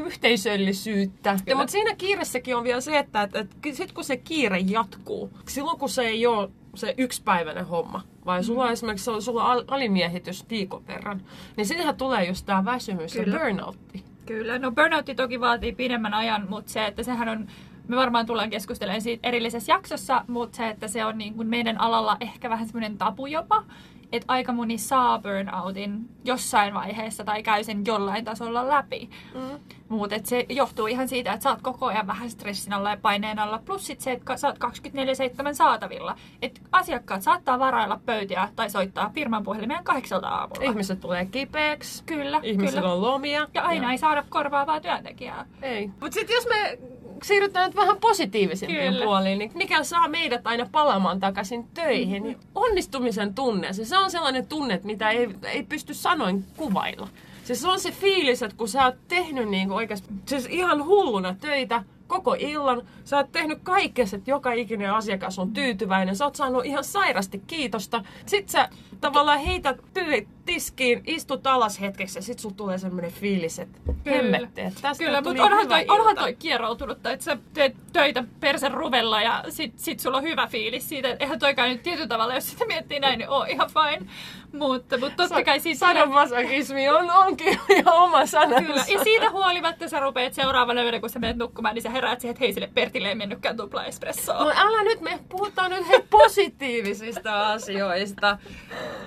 yhteisöllisyyttä. Ja, mutta siinä kiiressäkin on vielä se, että, että, että sitten kun se kiire jatkuu, silloin kun se ei ole se yksipäiväinen homma, vai sulla on esimerkiksi sulla on al- alimiehitys viikon verran, niin siinähän tulee just tämä väsymys Kyllä. ja burnoutti. Kyllä, no burnoutti toki vaatii pidemmän ajan, mutta se, että sehän on, me varmaan tullaan keskustelemaan siitä erillisessä jaksossa, mutta se, että se on niin kuin meidän alalla ehkä vähän semmoinen tabu jopa, että aika moni saa burnoutin jossain vaiheessa tai käy sen jollain tasolla läpi. Mm. Mutta se johtuu ihan siitä, että sä oot koko ajan vähän stressin alla ja paineen alla. Plus sit se, että sä oot 24-7 saatavilla. Et asiakkaat saattaa varailla pöytiä tai soittaa firman puhelimeen kahdeksalta aamulla. Ihmiset tulee kipeäksi, Kyllä, ihmisillä kyllä. on lomia. Ja aina ei saada korvaavaa työntekijää. Ei. Mutta sitten jos me siirrytään nyt vähän positiivisempiin Kyllä. puoliin, niin mikä saa meidät aina palaamaan takaisin töihin, niin onnistumisen tunne. Se, se on sellainen tunne, mitä ei, ei pysty sanoin kuvailla. Siis se on se fiilis, että kun sä oot tehnyt niinku oikeasti siis ihan hulluna töitä koko illan, sä oot tehnyt kaikkes, että joka ikinen asiakas on tyytyväinen, sä oot saanut ihan sairasti kiitosta. Sit sä tavallaan heität tyylit tiskiin, istut alas hetkeksi ja sit sulla tulee semmoinen fiilis, että hemmetti, että tästä Kyllä, tuli mutta onhan toi, ilta. onhan toi kieroutunut, että sä teet töitä persen ruvella ja sit, sit sulla on hyvä fiilis siitä. Eihän toikaan nyt tietyllä tavalla, jos sitä miettii näin, niin on ihan fine. Mutta, mutta totta kai siitä... Sadomasokismi on, onkin ihan oma sana. Kyllä. Ja siitä huolimatta sä rupeat seuraavana yönä, kun sä menet nukkumaan, niin sä heräät siihen, että hei sille Pertille ei mennytkään tupla espressoa. No älä nyt, me puhutaan nyt hei positiivisista asioista.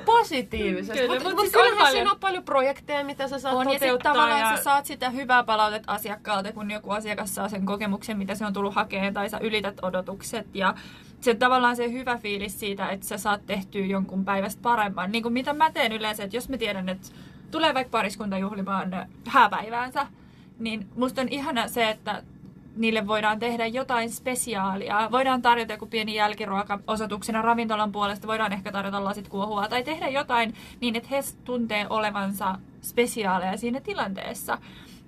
Positiivisesta. Kyllä, Mutta mut mut siis kyllähän on paljon. siinä on paljon projekteja, mitä sä saat On, ja toteuttaa. tavallaan ja... sä saat sitä hyvää palautetta asiakkaalta, kun joku asiakas saa sen kokemuksen, mitä se on tullut hakemaan, tai sä ylität odotukset. Ja se tavallaan se hyvä fiilis siitä, että sä saat tehtyä jonkun päivästä paremman. Niin kuin mitä mä teen yleensä, että jos mä tiedän, että tulee vaikka pariskunta juhlimaan hääpäiväänsä, niin musta on ihana se, että niille voidaan tehdä jotain spesiaalia. Voidaan tarjota joku pieni jälkiruoka osoituksena ravintolan puolesta. Voidaan ehkä tarjota lasit kuohua tai tehdä jotain niin, että he tuntee olevansa spesiaaleja siinä tilanteessa.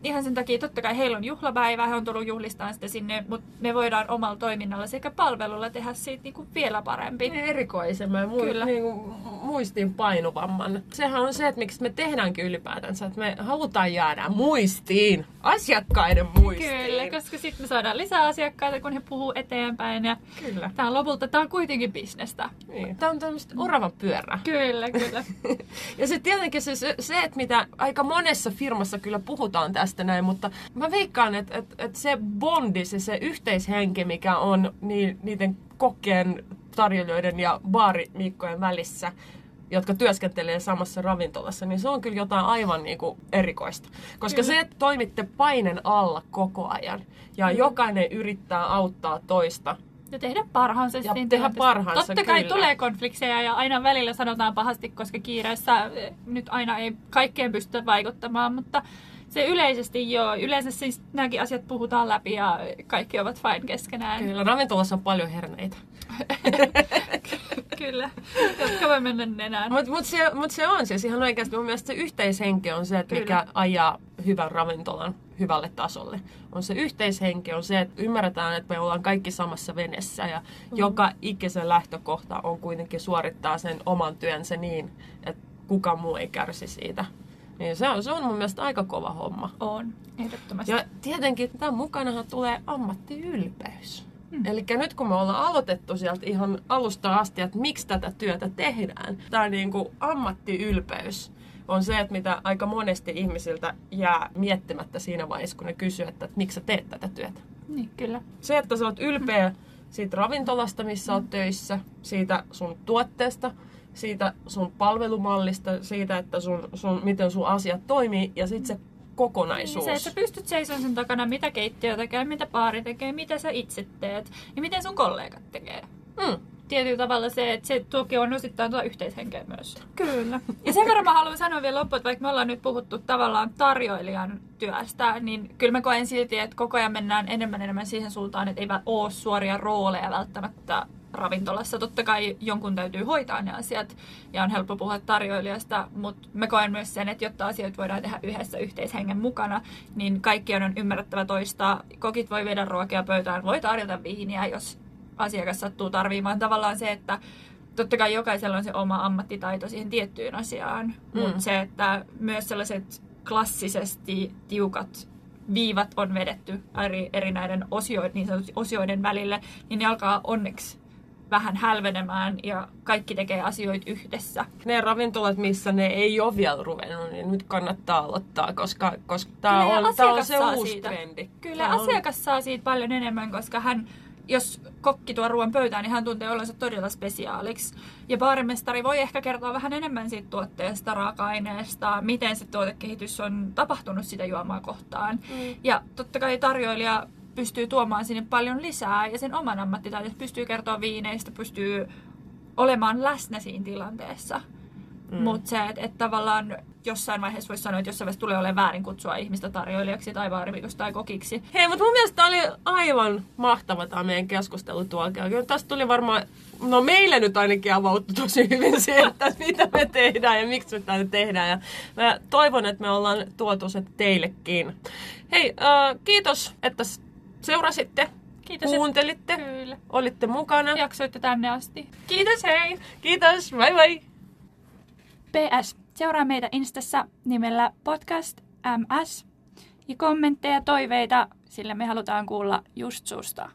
Ihan sen takia, totta kai heillä on juhlapäivä, he on tullut juhlistaan sitä sinne, mutta me voidaan omalla toiminnalla sekä palvelulla tehdä siitä niinku vielä parempi. Niin erikoisemman ja mu- Kyllä. niin kuin muistiin painuvamman. Sehän on se, että miksi me tehdäänkin ylipäätänsä, että me halutaan jäädä muistiin, asiakkaiden muistiin. Kyllä, koska sitten me saadaan lisää asiakkaita, kun he puhuu eteenpäin. Ja Kyllä. tämä on lopulta, tämä on kuitenkin bisnestä. Niin. Tämä on tämmöistä oravan pyörää. Kyllä, kyllä. Ja sitten tietenkin se, se, se, että mitä aika monessa firmassa kyllä puhutaan tästä näin, mutta mä veikkaan, että, että, että se bondi, se, se yhteishenki, mikä on ni, niiden kokkeen, tarjoilijoiden ja baarimiikkojen välissä, jotka työskentelee samassa ravintolassa, niin se on kyllä jotain aivan niin kuin erikoista. Koska Kyllä. se, että toimitte painen alla koko ajan ja Mm. jokainen yrittää auttaa toista, Ja tehdä parhaansa. Ja tehdä tilanteessa. parhaansa, Totta kai kyllä. tulee konflikteja ja aina välillä sanotaan pahasti, koska kiireessä eh, nyt aina ei kaikkeen pystytä vaikuttamaan, mutta se yleisesti joo. Yleensä siis nämäkin asiat puhutaan läpi ja kaikki ovat fine keskenään. kyllä ravintolassa on paljon herneitä. Kyllä. Jotka voi mennä nenään. Mutta mut se, mut se on siis ihan oikeasti mun mielestä se yhteishenki on se, että Kyllä. mikä ajaa hyvän ravintolan hyvälle tasolle. On se yhteishenki, on se, että ymmärretään, että me ollaan kaikki samassa venessä ja mm. joka ikisen lähtökohta on kuitenkin suorittaa sen oman työnsä niin, että kuka muu ei kärsi siitä. Niin se on, se on mun mielestä aika kova homma. On, ehdottomasti. Ja tietenkin tämän mukanahan tulee ammattiylpeys. Mm. Eli nyt kun me ollaan aloitettu sieltä ihan alusta asti, että miksi tätä työtä tehdään, tämä niin kuin ammattiylpeys on se, että mitä aika monesti ihmisiltä jää miettimättä siinä vaiheessa, kun ne kysyy, että, että miksi sä teet tätä työtä. Niin, kyllä. Se, että sä oot ylpeä siitä ravintolasta, missä oot töissä, siitä sun tuotteesta, siitä sun palvelumallista, siitä, että sun, sun, miten sun asiat toimii ja sitten se kokonaisuus. Niin, se, että pystyt seisomaan sen takana, mitä keittiö tekee, mitä baari tekee, mitä sä itse teet ja miten sun kollegat tekee. Mm. Tietyllä tavalla se, että se tuokin on osittain tuo yhteishenkeä myös. Kyllä. Ja sen verran mä haluan sanoa vielä loppuun, että vaikka me ollaan nyt puhuttu tavallaan tarjoilijan työstä, niin kyllä mä koen silti, että koko ajan mennään enemmän enemmän siihen suuntaan, että ei ole suoria rooleja välttämättä ravintolassa. Totta kai jonkun täytyy hoitaa ne asiat ja on helppo puhua tarjoilijasta, mutta mä koen myös sen, että jotta asioita voidaan tehdä yhdessä yhteishengen mukana, niin kaikkien on ymmärrettävä toista. Kokit voi viedä ruokia pöytään, voi tarjota viiniä, jos asiakas sattuu tarviimaan. Tavallaan se, että totta kai jokaisella on se oma ammattitaito siihen tiettyyn asiaan, mm. mutta se, että myös sellaiset klassisesti tiukat viivat on vedetty eri, eri näiden osioiden, niin osioiden välille, niin ne alkaa onneksi vähän hälvenemään ja kaikki tekee asioita yhdessä. Ne ravintolat, missä ne ei ole vielä ruvennut, niin nyt kannattaa aloittaa, koska, koska tämä on, tää on se uusi siitä. trendi. Kyllä, tää asiakas on... saa siitä paljon enemmän, koska hän jos kokki tuo ruoan pöytään, niin hän tuntee olonsa todella spesiaaliksi. Ja baarimestari voi ehkä kertoa vähän enemmän siitä tuotteesta, raaka-aineesta, miten se tuotekehitys on tapahtunut sitä juomaa kohtaan. Mm. Ja totta kai tarjoilija pystyy tuomaan sinne paljon lisää ja sen oman ammattitaito pystyy kertoa viineistä, pystyy olemaan läsnä siinä tilanteessa. Mm. Mutta se, että et tavallaan jossain vaiheessa voisi sanoa, että jossain vaiheessa tulee olemaan väärin kutsua ihmistä tarjoilijaksi tai baarimikosta tai kokiksi. Hei, mutta mun mielestä tämä oli aivan mahtava tämä meidän keskustelu tuolla. Tästä tuli varmaan, no meille nyt ainakin avauttu tosi hyvin se, että mitä me tehdään ja miksi me tätä tehdään. Ja mä toivon, että me ollaan tuotu se teillekin. Hei, äh, kiitos, että seurasitte. Kiitos, Kuuntelitte. Kyllä. Olitte mukana. Jaksoitte tänne asti. Kiitos, hei! Kiitos, bye bye! PS. Seuraa meitä Instassa nimellä podcast ms. Ja kommentteja ja toiveita, sillä me halutaan kuulla just susta.